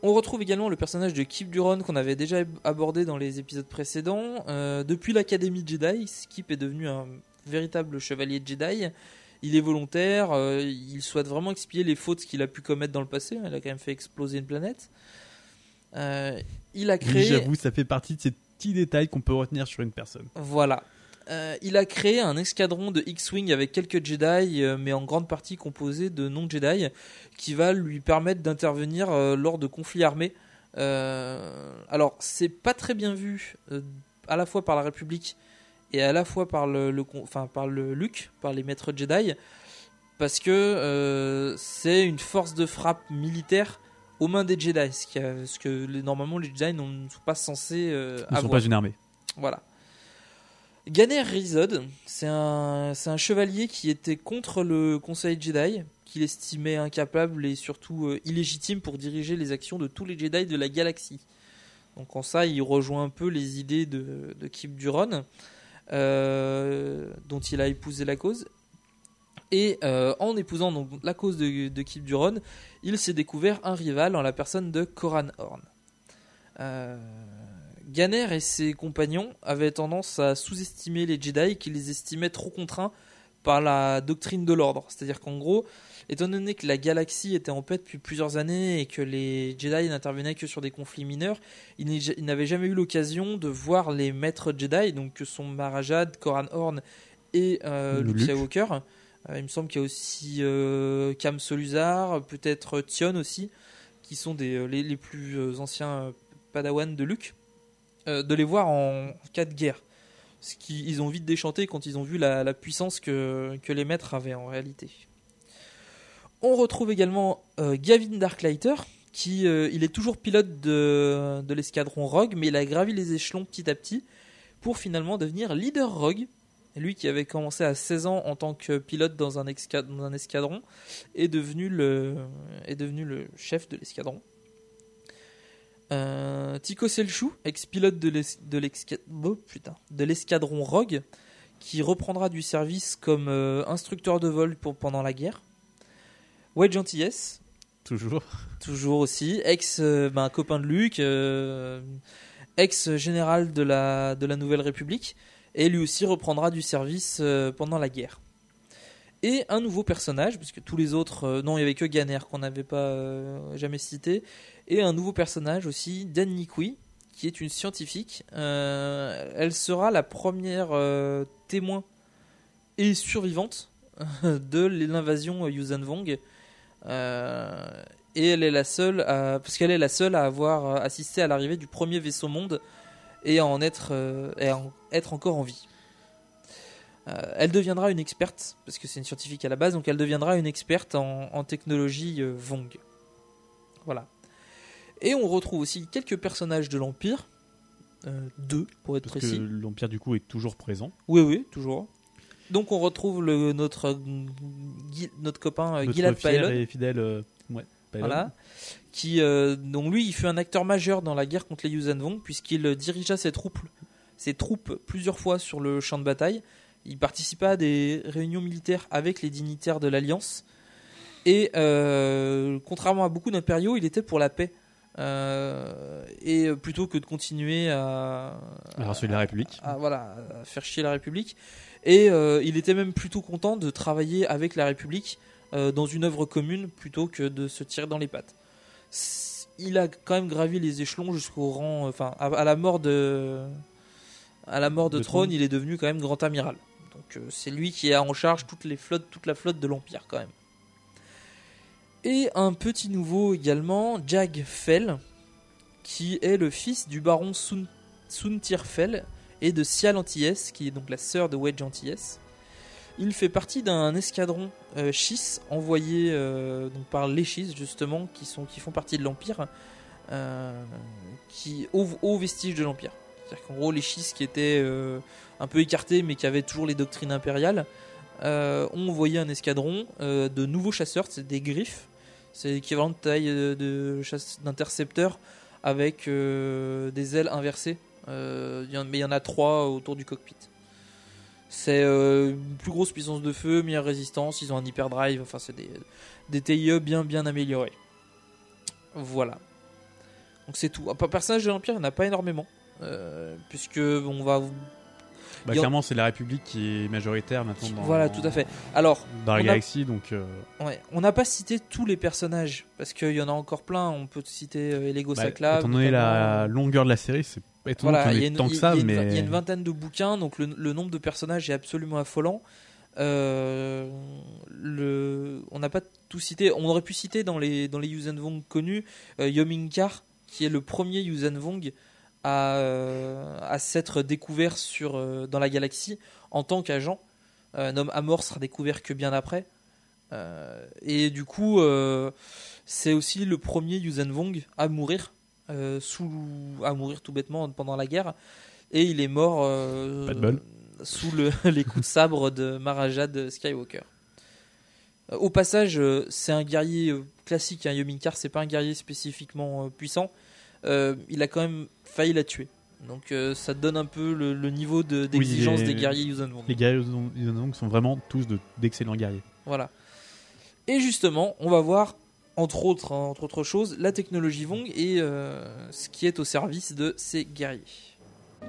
On retrouve également le personnage de Kip Duron qu'on avait déjà abordé dans les épisodes précédents. Euh, depuis l'Académie Jedi, Skip est devenu un véritable chevalier Jedi. Il est volontaire, euh, il souhaite vraiment expier les fautes qu'il a pu commettre dans le passé. Il a quand même fait exploser une planète. Euh, il a Oui, créé. J'avoue, ça fait partie de ces petits détails qu'on peut retenir sur une personne. Voilà. Euh, il a créé un escadron de X-Wing avec quelques Jedi, mais en grande partie composé de non-Jedi, qui va lui permettre d'intervenir lors de conflits armés. Alors, c'est pas très bien vu, à la fois par la République et à la fois par le, le enfin, par le Luke, par les maîtres Jedi, parce que euh, c'est une force de frappe militaire aux mains des Jedi, ce, qui a- ce que normalement les Jedi ne sont pas censés euh, Ils ne sont pas une armée. Voilà. Ganer Rizod, c'est un, chevalier qui était contre le Conseil Jedi, qu'il estimait incapable et surtout euh, illégitime pour diriger les actions de tous les Jedi de la galaxie. Donc en ça, il rejoint un peu les idées de, de Kip Duron, dont il a épousé la cause. Et euh, en épousant donc la cause de, de Kip Duron, il s'est découvert un rival en la personne de Koran Horn. Euh, Ganer et ses compagnons avaient tendance à sous-estimer les Jedi qui les estimaient trop contraints par la doctrine de l'ordre. C'est-à-dire qu'en gros, étant donné que la galaxie était en paix depuis plusieurs années et que les Jedi n'intervenaient que sur des conflits mineurs, ils n'avaient jamais eu l'occasion de voir les maîtres Jedi, donc que sont Marajad, Koran Horn et euh, Luke. Skywalker. Euh, il me semble qu'il y a aussi euh, Cam Soluzar, peut-être Tion aussi, qui sont des, euh, les, les plus euh, anciens Padawan de Luke, euh, de les voir en cas de guerre. Ce qui, ils ont vite déchanté quand ils ont vu la, la puissance que, que les maîtres avaient en réalité. On retrouve également euh, Gavin Darklighter, qui euh, est toujours pilote de, l'escadron Rogue, mais il a gravi les échelons petit à petit pour finalement devenir leader Rogue. Lui qui avait commencé à 16 ans en tant que pilote dans un, escadron est devenu le, chef de l'escadron. Euh, Tico Selchou, ex-pilote oh, de l'escadron Rogue, qui reprendra du service comme instructeur de vol pendant la guerre. Wedge Antilles, Toujours. toujours aussi, ex euh, ben, copain de Luc, euh, ex général de la, de la Nouvelle République, et lui aussi reprendra du service euh, pendant la guerre. Et un nouveau personnage, puisque tous les autres, non, il y avait que Ganer qu'on n'avait pas jamais cité, et un nouveau personnage aussi, Dan Nikui, qui est une scientifique. Elle sera la première témoin et survivante [laughs] de l'invasion Yuuzhan Vong. Euh, et elle est la seule à, parce qu'elle est la seule à avoir euh, assisté à l'arrivée du premier vaisseau monde et à en être, euh, et à en être encore en vie. Euh, elle deviendra une experte, parce que c'est une scientifique à la base, donc elle deviendra une experte en, en technologie euh, Vong. Voilà. Et on retrouve aussi quelques personnages de l'Empire, euh, deux pour être Parce précis. l'Empire, du coup, est toujours présent. Oui, oui, toujours. Donc on retrouve le, notre, notre copain euh, Notre Gilad et fidèle. euh, ouais, Pylon. Voilà. Qui, euh, donc lui, il fut un acteur majeur dans la guerre contre les Yuuzhan Vong, puisqu'il dirigea ses troupes, ses troupes plusieurs fois sur le champ de bataille. Il participa à des réunions militaires avec les dignitaires de l'Alliance. Et euh, contrairement à beaucoup d'impériaux, il était pour la paix. Euh, et plutôt que de continuer à, la République. à, voilà, à faire chier la République. Et euh, il était même plutôt content de travailler avec la République euh, dans une œuvre commune plutôt que de se tirer dans les pattes. Il a quand même gravi les échelons jusqu'au rang, enfin à, la mort de, à la mort de, De Trône, il est devenu quand même grand amiral. Donc c'est lui qui a en charge toutes les flottes, toute la flotte de l'Empire quand même. Et un petit nouveau également, Jag Fell, qui est le fils du baron Sun, Suntir Fell et de Sial Antilles, qui est donc la sœur de Wedge Antilles. Il fait partie d'un escadron euh, envoyé euh, par les Schiss justement, qui, sont, qui font partie de l'Empire, euh, qui au, au de l'Empire. C'est-à-dire qu'en gros, les Schiss qui étaient euh, un peu écartés mais qui avaient toujours les doctrines impériales, ont envoyé un escadron de nouveaux chasseurs, c'est des griffes, c'est l'équivalent de taille de chasse- d'intercepteurs avec euh, des ailes inversées. Euh, mais il y en a trois autour du cockpit. C'est euh, une plus grosse puissance de feu, meilleure résistance, ils ont un hyperdrive, enfin c'est des, des TIE bien bien améliorés. Voilà. Donc c'est tout. Ah, personnage de l'Empire, il n'y en a pas énormément. puisque on va Bah, clairement, c'est la République qui est majoritaire maintenant dans, Voilà, tout à fait. Alors, dans la a- galaxie, donc. euh, Ouais, on n'a pas cité tous les personnages parce qu'il y en a encore plein. On peut citer euh, Elego bah, étant donné la longueur de la série, c'est étonnant Voilà, y il y a une- tant que il y ça, a une- mais. il y a une vingtaine de bouquins, donc le, le nombre de personnages est absolument affolant. Euh, le, on n'a pas tout cité. On aurait pu citer dans les dans les Yuuzhan Vong connus euh, Yominkar, qui est le premier Yuuzhan Vong à, euh, à s'être découvert sur euh, dans la galaxie en tant qu'agent. Un homme Amor sera découvert que bien après. Euh, et du coup, euh, c'est aussi le premier Yuuzhan Vong à mourir euh, sous à mourir tout bêtement pendant la guerre et il est mort euh, Pas de bol. sous le- [laughs] les coups de sabre de Marajad Skywalker. Euh, Au passage, euh, c'est un guerrier euh, classique, hein, Yominkar, c'est pas un guerrier spécifiquement euh, puissant. Euh, il a quand même failli la tuer. Donc euh, ça donne un peu le, le niveau de- d'exigence Oui, les- des guerriers Yuuzhan Vong. Les guerriers Yuuzhan Vong sont vraiment tous de- d'excellents guerriers. Voilà. Et justement, on va voir, entre autres, hein, entre autres choses, la technologie Vong et euh, ce qui est au service de ces guerriers.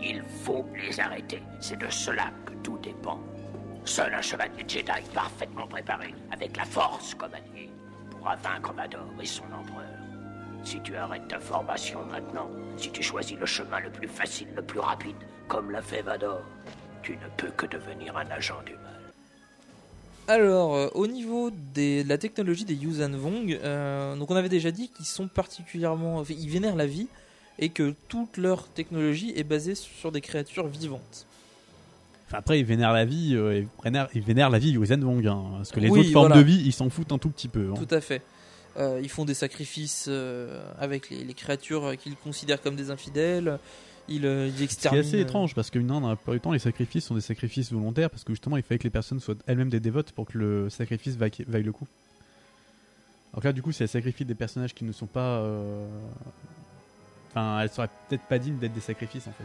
Il faut les arrêter. C'est de cela que tout dépend. Seul un chevalier Jedi parfaitement préparé, avec la force comme allié, pourra vaincre Vador et son empereur. Si tu arrêtes ta formation maintenant, si tu choisis le chemin le plus facile, le plus rapide, comme l'a fait Vador, tu ne peux que devenir un agent du mal. Alors, euh, au niveau des- de la technologie des Yuuzhan Vong, euh, donc on avait déjà dit qu'ils sont particulièrement, enfin, ils vénèrent la vie et que toute leur technologie est basée sur des créatures vivantes. Enfin, après, ils vénèrent la vie, euh, ils, vénèrent, ils vénèrent la vie Yuuzhan Vong, hein, parce que les Oui, autres formes de vie, ils s'en foutent un tout petit peu. hein. Tout à fait. Euh, ils font des sacrifices euh, avec les, les créatures euh, qu'ils considèrent comme des infidèles. Ils, euh, ils Ce qui est exterminent. assez étrange parce que non, dans la plupart du temps, les sacrifices sont des sacrifices volontaires parce que justement, il fallait que les personnes soient elles-mêmes des dévotes pour que le sacrifice vaille, vaille le coup. Donc là, du coup, c'est le sacrifice des personnages qui ne sont pas. euh, Enfin, elles seraient peut-être pas dignes d'être des sacrifices en fait.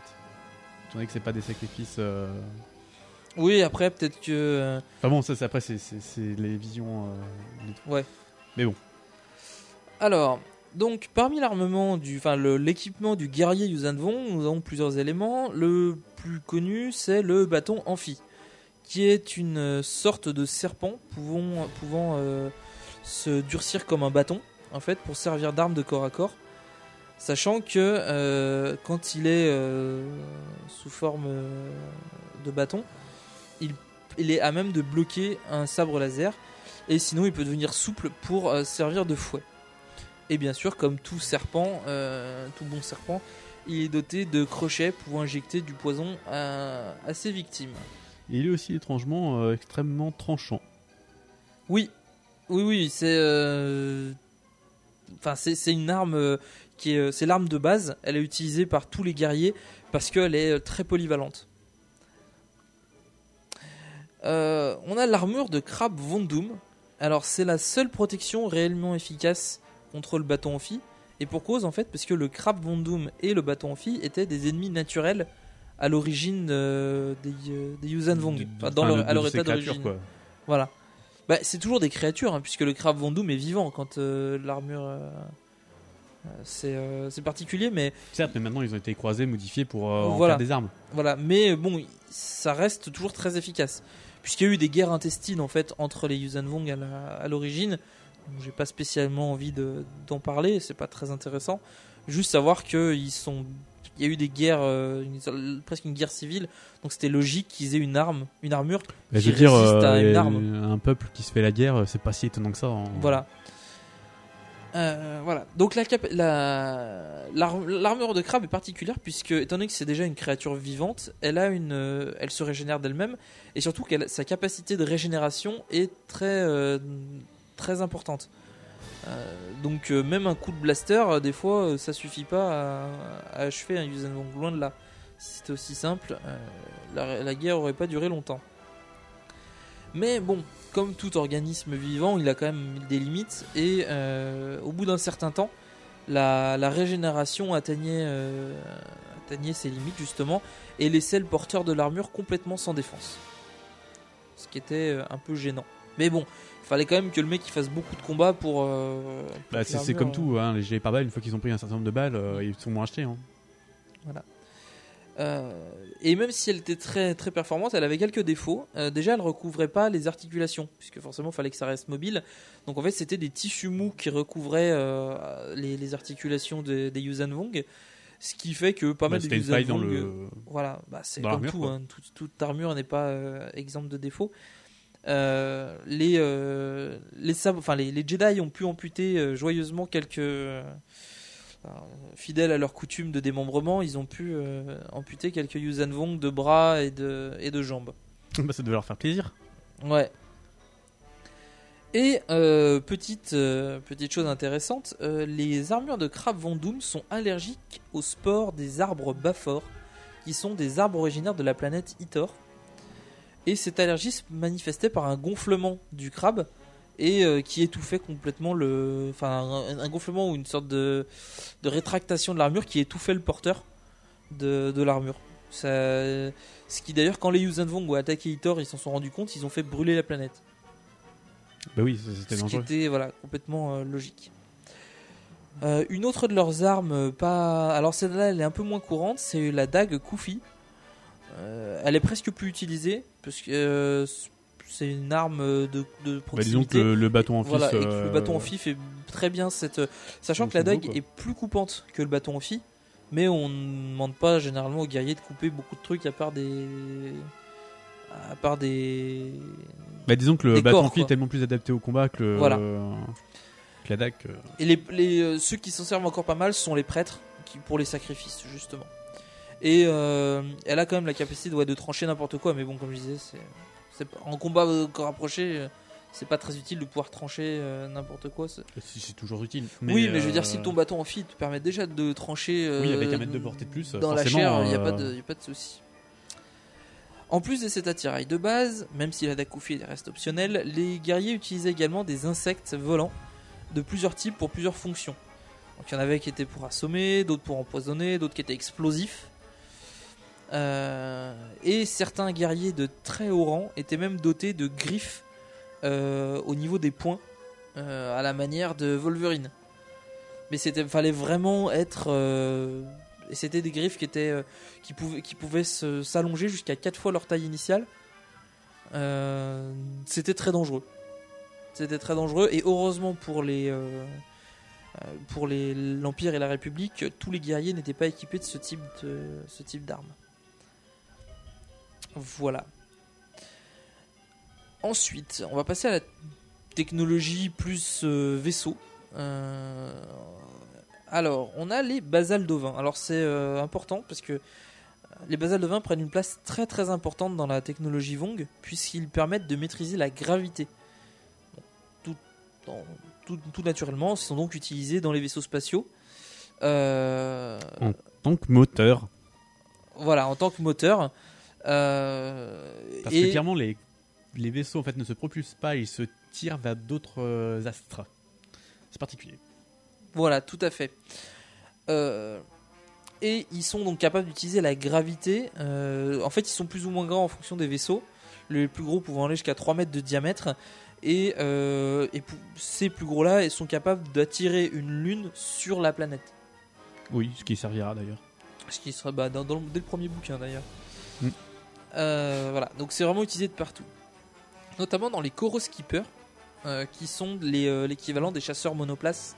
Étant donné que c'est pas des sacrifices. euh, Oui, après, peut-être que. euh, Enfin bon, ça, c'est- après, c'est- c'est c'est les visions. euh, Ouais. Mais bon. Alors, donc parmi l'armement du, enfin l'équipement du guerrier Yuuzhan Vong, nous avons plusieurs éléments. Le plus connu, c'est le bâton amphi, qui est une sorte de serpent pouvant, euh, se durcir comme un bâton, en fait, pour servir d'arme de corps à corps. Sachant que euh, quand il est euh, sous forme de bâton, il, est à même de bloquer un sabre laser, et sinon il peut devenir souple pour servir de fouet. Et bien sûr, comme tout serpent, euh, tout bon serpent, il est doté de crochets pouvant injecter du poison à, à ses victimes. Et il est aussi étrangement euh, extrêmement tranchant. Oui, oui, oui, c'est, euh, enfin, c'est, une arme qui est, c'est l'arme de base. Elle est utilisée par tous les guerriers parce qu'elle est très polyvalente. Euh, on a l'armure de Crab Vondum. Alors, c'est la seule protection réellement efficace contre le bâton amphi. Et pour cause, en fait, parce que le Crab Vondum et le bâton amphi étaient des ennemis naturels à l'origine euh, des, euh, des Yuuzhan Vong, Enfin, dans leur, à leur état créatures, d'origine. quoi. Voilà. Bah, c'est toujours des créatures, hein, puisque le crabe Vondoum est vivant quand euh, l'armure. euh, c'est particulier, mais Certes, mais maintenant ils ont été croisés, modifiés pour en Voilà. faire des armes. voilà. Mais bon, ça reste toujours très efficace, puisqu'il y a eu des guerres intestines en fait entre les Yuuzhan Vong à l'origine. J'ai pas spécialement envie de- d'en parler, c'est pas très intéressant. Juste savoir que ils sont, il y a eu des guerres, euh, une- presque une guerre civile, donc c'était logique qu'ils aient une arme, une armure qui je veux dire, à euh, une arme. un peuple qui se fait la guerre, c'est pas si étonnant que ça. hein. Voilà. Euh, voilà. Donc la l'armure de crabe est particulière puisque étant donné que c'est déjà une créature vivante, elle a une, euh, elle se régénère d'elle-même et surtout qu'elle sa capacité de régénération est très très importante. Euh, donc euh, même un coup de blaster, euh, des fois, ça suffit pas à, achever un Yuuzhan. Loin de là. Si c'était aussi simple, la, guerre aurait pas duré longtemps. Mais bon, comme tout organisme vivant, il a quand même des limites et au bout d'un certain temps, la, la régénération atteignait, atteignait ses limites justement et laissait le porteur de l'armure complètement sans défense. ce qui était un peu gênant. Mais bon, fallait quand même que le mec il fasse beaucoup de combats pour. euh, pour Bah, c'est comme tout, hein, les gilets pare-balles, une fois qu'ils ont pris un certain nombre de balles, euh, ils sont moins achetés. Hein. Voilà. Euh, et même si elle était très très performante, elle avait quelques défauts. Euh, déjà, elle recouvrait pas les articulations, puisque forcément, il fallait que ça reste mobile. Donc en fait, c'était des tissus mous qui recouvraient les, les articulations des, des Yuuzhan Vong, ce qui fait que pas Bah, mal de Yuuzhan Vong, le- voilà, bah, c'est comme tout, hein, toute, toute armure n'est pas exempte de défauts. Euh, les, euh, les, sab- enfin, les, les Jedi ont pu amputer euh, joyeusement quelques. fidèles à leur coutume de démembrement, ils ont pu amputer quelques Yuuzhan Vong de bras et de, et de jambes. [laughs] Bah, ça devait leur faire plaisir. Ouais. Et petite, petite chose intéressante, les armures de Crab Vendoum sont allergiques aux spores des arbres Bafor, qui sont des arbres originaires de la planète Itor. Et cette allergie se manifestait par un gonflement du crabe et euh, qui étouffait complètement le, enfin un, un gonflement ou une sorte de, de rétractation de l'armure qui étouffait le porteur de, de l'armure. Ça, ce qui d'ailleurs quand les Yuuzhan Vong ont attaqué Itor, ils s'en sont rendus compte, ils ont fait brûler la planète. Bah oui, c'était Ce qui dangereux. était voilà, complètement euh, logique. Euh, une autre de leurs armes, pas. Alors celle-là, elle est un peu moins courante, c'est la dague Koufi. Euh, elle est presque plus utilisée parce que euh, c'est une arme de, de Bah, proximité. disons que le- bâton en fif, Voilà, et que euh, le bâton en fi fait très bien cette. Sachant que la dague est plus coupante que le bâton en fi, mais on ne demande pas généralement aux guerriers de couper beaucoup de trucs à part des. À part des. Bah, disons que le bâton en fil est tellement plus adapté au combat que, le, Voilà. que la dague. Et les, les, ceux qui s'en servent encore pas mal sont les prêtres qui, pour les sacrifices, justement. Et euh, elle a quand même la capacité de, ouais, de trancher n'importe quoi, mais bon, comme je disais, c'est, en combat euh, corps rapproché, euh, c'est pas très utile de pouvoir trancher euh, n'importe quoi. c'est- Si, c'est toujours utile. oui, mais je veux dire, si ton bâton en fil te permet déjà de trancher Oui, avec un mètre de portée de plus, dans la chair, il n'y a, pas de- y a pas de souci. En plus de cet attirail de base, même si la Dakufi reste optionnelle, les guerriers utilisaient également des insectes volants de plusieurs types pour plusieurs fonctions. Donc il y en avait qui étaient pour assommer, d'autres pour empoisonner, d'autres qui étaient explosifs. Euh, et certains guerriers de très haut rang étaient même dotés de griffes euh, au niveau des poings, euh, à la manière de Wolverine. Mais c'était fallait vraiment être et c'était des griffes qui étaient qui pouvaient qui pouvaient s'allonger jusqu'à 4 fois leur taille initiale. C'était très dangereux. C'était très dangereux et heureusement pour les pour l'Empire et la République, tous les guerriers n'étaient pas équipés de ce type d'armes. Voilà. Ensuite, on va passer à la technologie plus euh, vaisseau. Euh, alors, on a les basales d'ovin. Alors, c'est euh, important parce que les basales d'ovin prennent une place très très importante dans la technologie Vong puisqu'ils permettent de maîtriser la gravité. Tout, tout, tout naturellement, ils sont donc utilisés dans les vaisseaux spatiaux. En tant que moteur. voilà, en tant que moteur. Euh, Parce et- que clairement, les, les vaisseaux en fait ne se propulsent pas, ils se tirent vers d'autres euh, astres. C'est particulier. Voilà, tout à fait. Euh, et ils sont donc capables d'utiliser la gravité. euh, en fait, ils sont plus ou moins grands en fonction des vaisseaux. Les plus gros pouvant aller jusqu'à 3 mètres de diamètre. Et, euh, ces plus gros-là ils sont capables d'attirer une lune sur la planète. Oui, ce qui servira d'ailleurs. Ce qui sera bah, dans, dans le- dès le premier bouquin d'ailleurs. Mm. Euh, voilà, donc c'est vraiment utilisé de partout. Notamment dans les Koro Skippers, euh, qui sont euh, l'équivalent des chasseurs monoplaces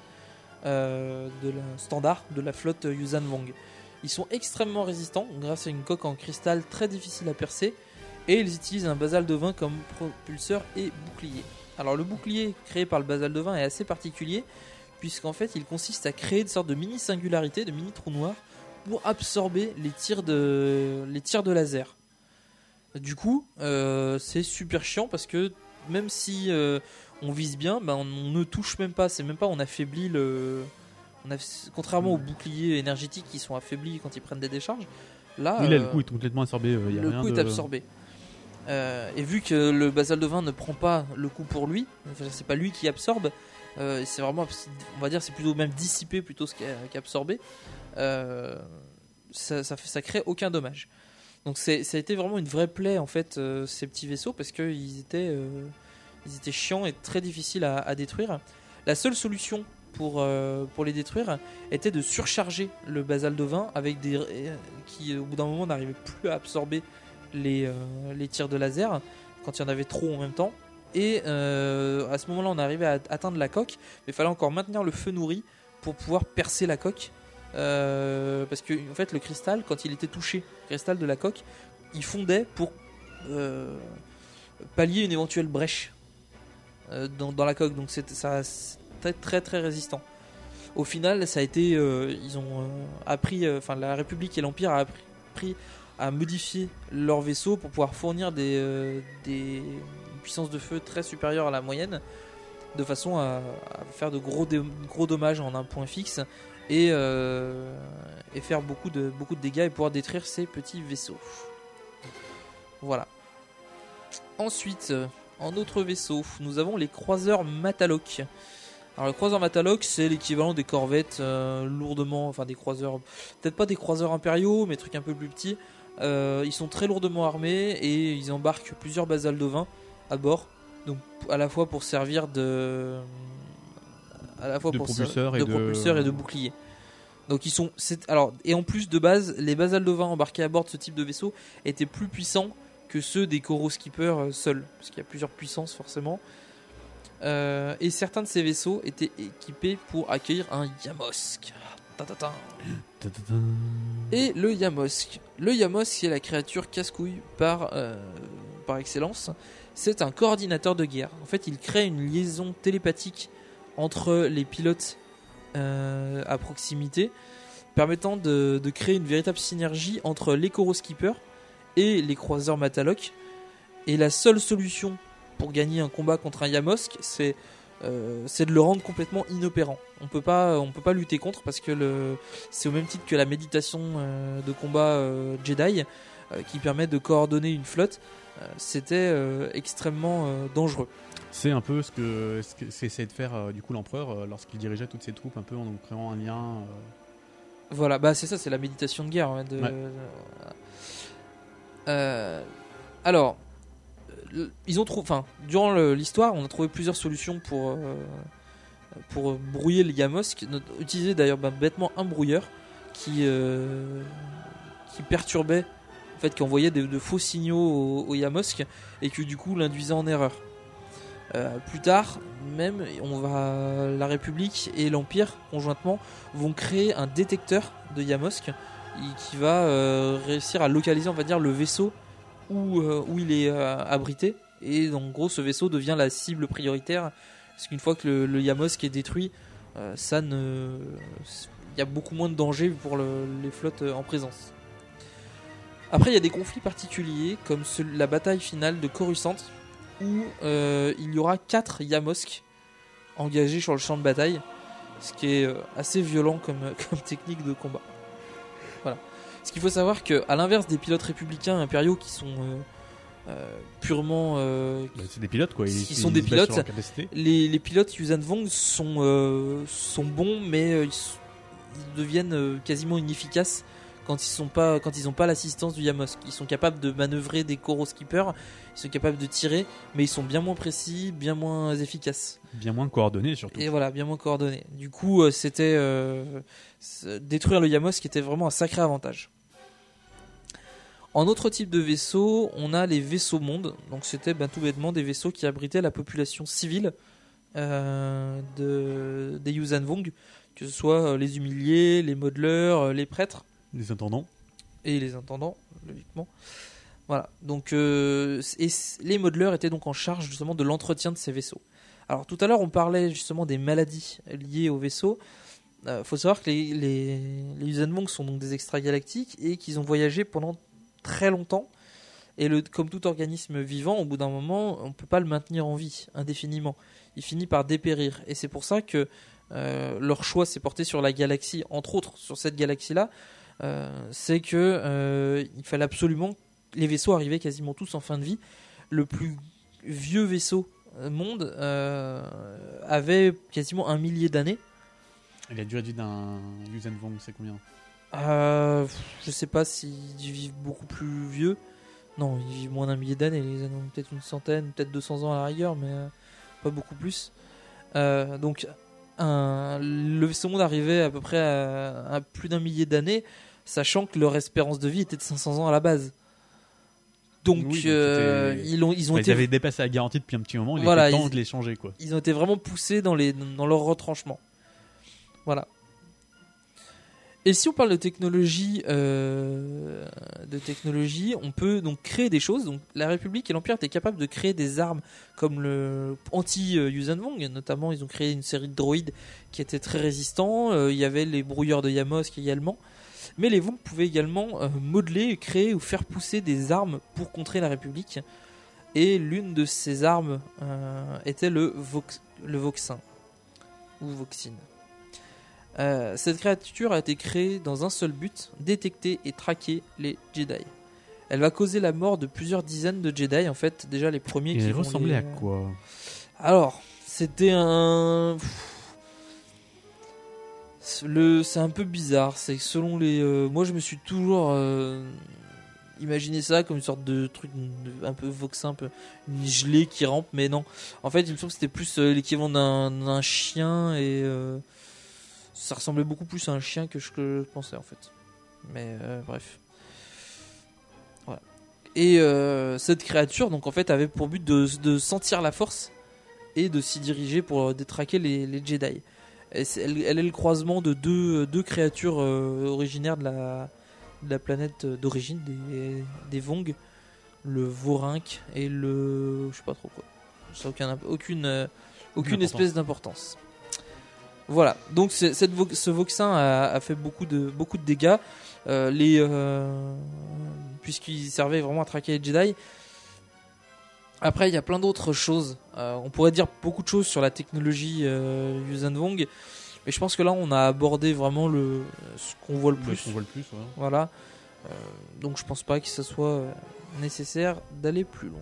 euh, standard de la flotte Yuuzhan Vong. Ils sont extrêmement résistants grâce à une coque en cristal très difficile à percer et ils utilisent un basal de vin comme propulseur et bouclier. Alors le bouclier créé par le basal de vin est assez particulier puisqu'en fait il consiste à créer une sorte de mini singularité, de mini trou noir pour absorber les tirs de laser. Du coup, euh, c'est super chiant parce que même si euh, on vise bien, bah, on, on ne touche même pas. C'est même pas on affaiblit le. On a- contrairement aux boucliers énergétiques qui sont affaiblis quand ils prennent des décharges, là, oui, là, euh, le coup est complètement absorbé. euh, y a le rien coup est absorbé. Euh, et vu que le basal de vin ne prend pas le coup pour lui, c'est pas lui qui absorbe, euh, c'est vraiment, on va dire, c'est plutôt même dissipé plutôt qu'absorbé. euh, ça, ça, fait, ça crée aucun dommage. Donc ça a été vraiment une vraie plaie en fait euh, ces petits vaisseaux parce qu'ils étaient, euh, étaient chiants et très difficiles à, détruire. La seule solution pour, euh, pour les détruire était de surcharger le basaltovin avec des qui au bout d'un moment n'arrivaient plus à absorber les, les tirs de laser quand il y en avait trop en même temps. Et à ce moment-là, on arrivait à atteindre la coque, mais il fallait encore maintenir le feu nourri pour pouvoir percer la coque. Euh, parce que en fait, le cristal, quand il était touché, le cristal de la coque, il fondait pour euh, pallier une éventuelle brèche euh, dans, la coque. Donc c'était très très résistant. Au final, ça a été, ils ont appris, enfin la République et l'Empire a appris, à modifier leurs vaisseaux pour pouvoir fournir des, puissances de feu très supérieures à la moyenne, de façon à, faire de gros dommages en un point fixe et, euh, et faire beaucoup de, beaucoup de dégâts et pouvoir détruire ces petits vaisseaux. Voilà. Ensuite, en autre vaisseau, nous avons les croiseurs Mataloc. Alors le croiseur Mataloc, c'est l'équivalent des corvettes euh, lourdement, enfin des croiseurs, peut-être pas des croiseurs impériaux, mais trucs un peu plus petits. Euh, ils sont très lourdement armés et ils embarquent plusieurs basaldovins à bord, donc à la fois pour servir de, à la fois De pour propulseurs ser- et de propulseurs et de boucliers. Donc ils sont, alors et en plus de base, les basaldovins embarqués à bord de ce type de vaisseau étaient plus puissants que ceux des Koro Skipper euh, seuls, parce qu'il y a plusieurs puissances forcément. Euh, et certains de ces vaisseaux étaient équipés pour accueillir un Yamosk. Et le Yamosk. Le Yamosk est la créature casse-couille par, euh, par excellence. C'est un coordinateur de guerre. En fait, il crée une liaison télépathique entre les pilotes euh, à proximité, permettant de, créer une véritable synergie entre les Skipper et les croiseurs Mataloc. Et la seule solution pour gagner un combat contre un Yamosk, c'est euh, de le rendre complètement inopérant. On on peut pas lutter contre parce que c'est au même titre que la méditation euh, de combat Jedi qui permet de coordonner une flotte. C'était extrêmement dangereux. C'est un peu ce que ce que s'essayait de faire euh, du coup l'empereur euh, lorsqu'il dirigeait toutes ses troupes un peu en créant un lien. euh, Voilà, bah c'est ça, c'est la méditation de guerre. ouais, de- Ouais. Euh, alors, ils ont trouvé, enfin, durant l'histoire, on a trouvé plusieurs solutions pour euh, pour brouiller le Yamosk. Not- Utiliser d'ailleurs bah, bêtement un brouilleur qui euh, qui perturbait, en fait, qui envoyait des- de faux signaux au, au Yamosk et qui du coup l'induisait en erreur. Euh, plus tard, même, on va, la République et l'Empire conjointement vont créer un détecteur de Yamosk qui va euh, réussir à localiser, le vaisseau où, euh, il est abrité. Et en gros, ce vaisseau devient la cible prioritaire. Parce qu'une fois que le, Yamosk est détruit, ça ne, il y a beaucoup moins de danger pour le- les flottes en présence. Après, il y a des conflits particuliers, comme la bataille finale de Coruscant, où euh, il y aura 4 Yamosk engagés sur le champ de bataille, ce qui est euh, assez violent comme, [laughs] comme technique de combat. Voilà. Ce qu'il faut savoir que, à l'inverse des pilotes républicains impériaux qui sont euh, purement, Bah, c'est des pilotes, quoi. Ils- qui ils sont des pilotes. Les, les pilotes Yuuzhan Vong sont bons, mais ils, deviennent quasiment inefficaces quand ils sont pas quand ils ont pas l'assistance du Yamosk. Ils sont capables de manœuvrer des Skippers, ils sont capables de tirer, mais ils sont bien moins précis, bien moins efficaces. Bien moins coordonnés surtout. Et voilà, bien moins coordonnés. Du coup, euh, c'était euh, détruire le Yamosk était vraiment un sacré avantage. En autre type de vaisseau, on a les vaisseaux mondes. Donc c'était ben, tout bêtement des vaisseaux qui abritaient la population civile euh, de, des Yuuzhan Vong, que ce soit les humiliés, les modeleurs, les prêtres Les intendants. et les intendants, logiquement. Voilà. Donc, euh, et les modeleurs étaient donc en charge justement de l'entretien de ces vaisseaux. Alors, tout à l'heure, on parlait justement des maladies liées aux vaisseaux. Il faut savoir que les, les, les Vong sont donc des extragalactiques et qu'ils ont voyagé pendant très longtemps. Et le, comme tout organisme vivant, au bout d'un moment, on ne peut pas le maintenir en vie indéfiniment. Il finit par dépérir. Et c'est pour ça que euh, leur choix s'est porté sur la galaxie, entre autres sur cette galaxie-là. Euh, c'est que euh, il fallait absolument les vaisseaux arrivaient quasiment tous en fin de vie. Le plus vieux vaisseau euh, monde avait quasiment un millier d'années. Durée de vie d'un Yuuzhan Vong, c'est combien? Euh, je sais pas s'ils vivent beaucoup plus vieux. Non, ils vivent moins d'un millier d'années. Ils en ont peut-être une centaine, peut-être 200 ans à la rigueur, mais pas beaucoup plus. Euh, donc, un, le vaisseau monde arrivait à peu près à, à plus d'un millier d'années, sachant que leur espérance de vie était de 500 ans à la base. Donc, Oui, donc euh, ils, ont, ils ont Bah, été Ils avaient dépassé la garantie depuis un petit moment. Il Voilà, était temps ils- de les changer, quoi. ils ont été vraiment poussés dans, les, dans leur retranchement. Voilà. Et si on parle de technologie, euh, de technologie, on peut donc créer des choses. Donc la République et l'Empire étaient capables de créer des armes comme le anti-Yuuzhan notamment ils ont créé une série de droïdes qui étaient très résistants. Euh, il y avait les brouilleurs de Yamosk également. Mais les Vong pouvaient également euh, modeler, créer ou faire pousser des armes pour contrer la République. Et l'une de ces armes euh, était le, Vox, le Voxin, ou Voxine. Euh, cette créature a été créée dans un seul but, détecter et traquer les Jedi. Elle va causer la mort de plusieurs dizaines de Jedi, en fait, déjà les premiers Et qui elle ressemblait les- à quoi? Alors, c'était un. C'est un peu bizarre. C'est que selon les. euh, moi, je me suis toujours euh, imaginé ça comme une sorte de truc un peu voxin, un peu une gelée qui rampe, mais non. En fait, il me semble que c'était plus euh, l'équivalent d'un, chien et ça ressemblait beaucoup plus à un chien que je, pensais en fait. Mais bref. Et cette créature, donc en fait, avait pour but de, de sentir la force et de s'y diriger pour détraquer les, les Jedi. Elle, elle est le croisement de deux, deux créatures euh, originaires de la, de la planète d'origine des, des Vong, le Vorinque et le. je sais pas trop quoi. Ça n'a aucun, aucune, euh, aucune espèce d'importance. Voilà, donc cette ce Voxin a, a fait beaucoup de, beaucoup de dégâts. Euh, les, euh, puisqu'il servait vraiment à traquer les Jedi. Après, il y a plein d'autres choses. Euh, on pourrait dire beaucoup de choses sur la technologie euh, Yuuzhan Vong, mais je pense que là, on a abordé vraiment le ce qu'on voit le plus. ce qu'on voit le plus, ouais. Voilà. Euh, donc, je pense pas que ce soit euh, nécessaire d'aller plus loin.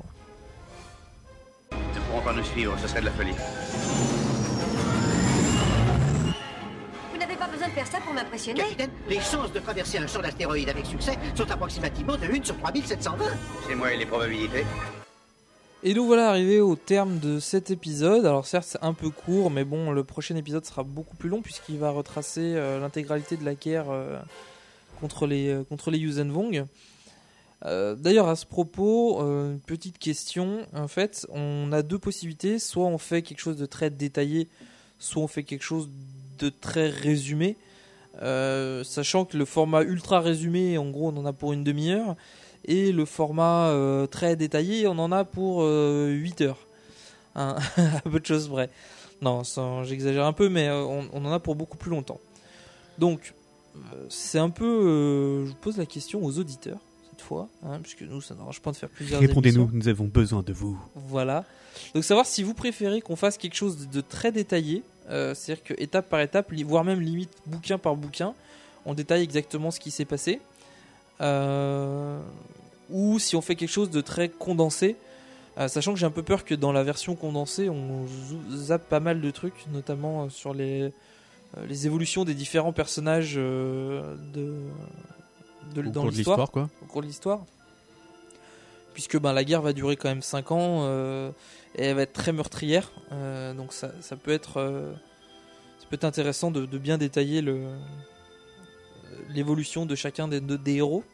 Ils ne pourront pas nous suivre, ce serait de la folie. Vous n'avez pas besoin de faire ça pour m'impressionner Capitaine, les chances de traverser un champ d'astéroïdes avec succès sont approximativement de 1 sur 3720. C'est moi et les probabilités. Et nous voilà arrivés au terme de cet épisode. Alors certes c'est un peu court, mais bon le prochain épisode sera beaucoup plus long puisqu'il va retracer euh, l'intégralité de la guerre euh, contre les euh, contre. Euh, D'ailleurs à ce propos, une petite question. En fait, on a deux possibilités. Soit on fait quelque chose de très détaillé, soit on fait quelque chose de très résumé. Sachant que le format ultra résumé, en gros, on en a pour une demi-heure. Et le format euh, très détaillé, on en a pour euh, 8 heures. Hein, [laughs] à peu de choses près. Non, j'exagère un peu, mais euh, on, on en a pour beaucoup plus longtemps. Donc, euh, c'est un peu. je vous pose la question aux auditeurs, cette fois, hein, puisque nous, ça n'arrange pas de faire plusieurs Répondez-nous, nous avons besoin de vous. Voilà. Donc savoir si vous préférez qu'on fasse quelque chose de, très détaillé, euh, c'est-à-dire que étape par étape, voire même limite bouquin par bouquin, on détaille exactement ce qui s'est passé. Euh, ou si on fait quelque chose de très condensé, euh, sachant que j'ai un peu peur que dans la version condensée, on zappe pas mal de trucs, notamment euh, sur les, euh, les évolutions des différents personnages de, de, Au dans cours l'histoire. quoi. Au cours de l'histoire puisque ben, la guerre va durer quand même 5 ans euh, et elle va être très meurtrière. euh, donc ça, ça peut être euh, ça peut être intéressant de, de bien détailler le l'évolution de chacun des, de- des héros.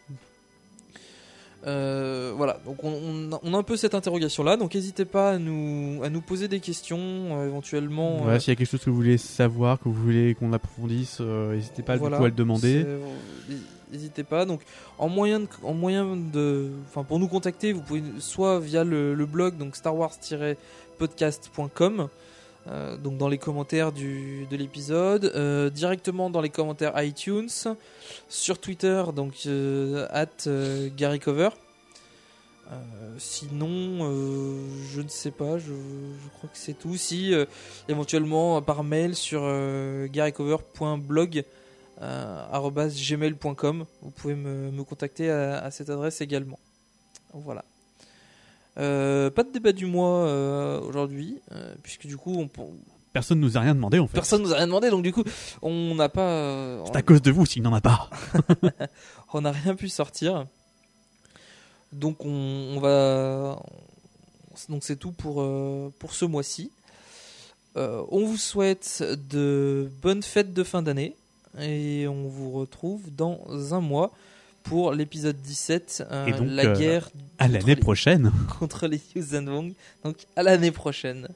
Euh, voilà, donc on, on a- un peu cette interrogation là, donc n'hésitez pas à nous, à nous poser des questions euh, éventuellement. Voilà, euh, s'il y a quelque chose que vous voulez savoir, que vous voulez qu'on approfondisse, euh, n'hésitez pas du Voilà, coup à le demander. N'hésitez pas. Donc, en moyen de, en moyen de, enfin, pour nous contacter, vous pouvez soit via le, le blog, donc starwars-podcast.com, euh, donc dans les commentaires du, de l'épisode, euh, directement dans les commentaires iTunes, sur Twitter, donc euh, at Gary Cover. Euh, sinon, je ne sais pas, je, crois que c'est tout. Si, éventuellement par mail sur garycover.blog gmail.com. Vous pouvez me, me contacter à cette adresse également. Voilà. Euh, pas de débat du mois euh, aujourd'hui, euh, puisque du coup, on, Personne nous a rien demandé en fait. Personne nous a rien demandé, donc du coup, on n'a pas. C'est à cause de vous s'il n'en a pas. [laughs] on n'a rien pu sortir. Donc on, on va. Donc c'est tout pour, pour ce mois-ci. On vous souhaite de bonnes fêtes de fin d'année. Et on vous retrouve dans un mois pour l'épisode 17, euh, Et donc, la euh, guerre à contre l'année les- prochaine. [laughs] contre les Yuuzhan Vong. Donc à l'année prochaine.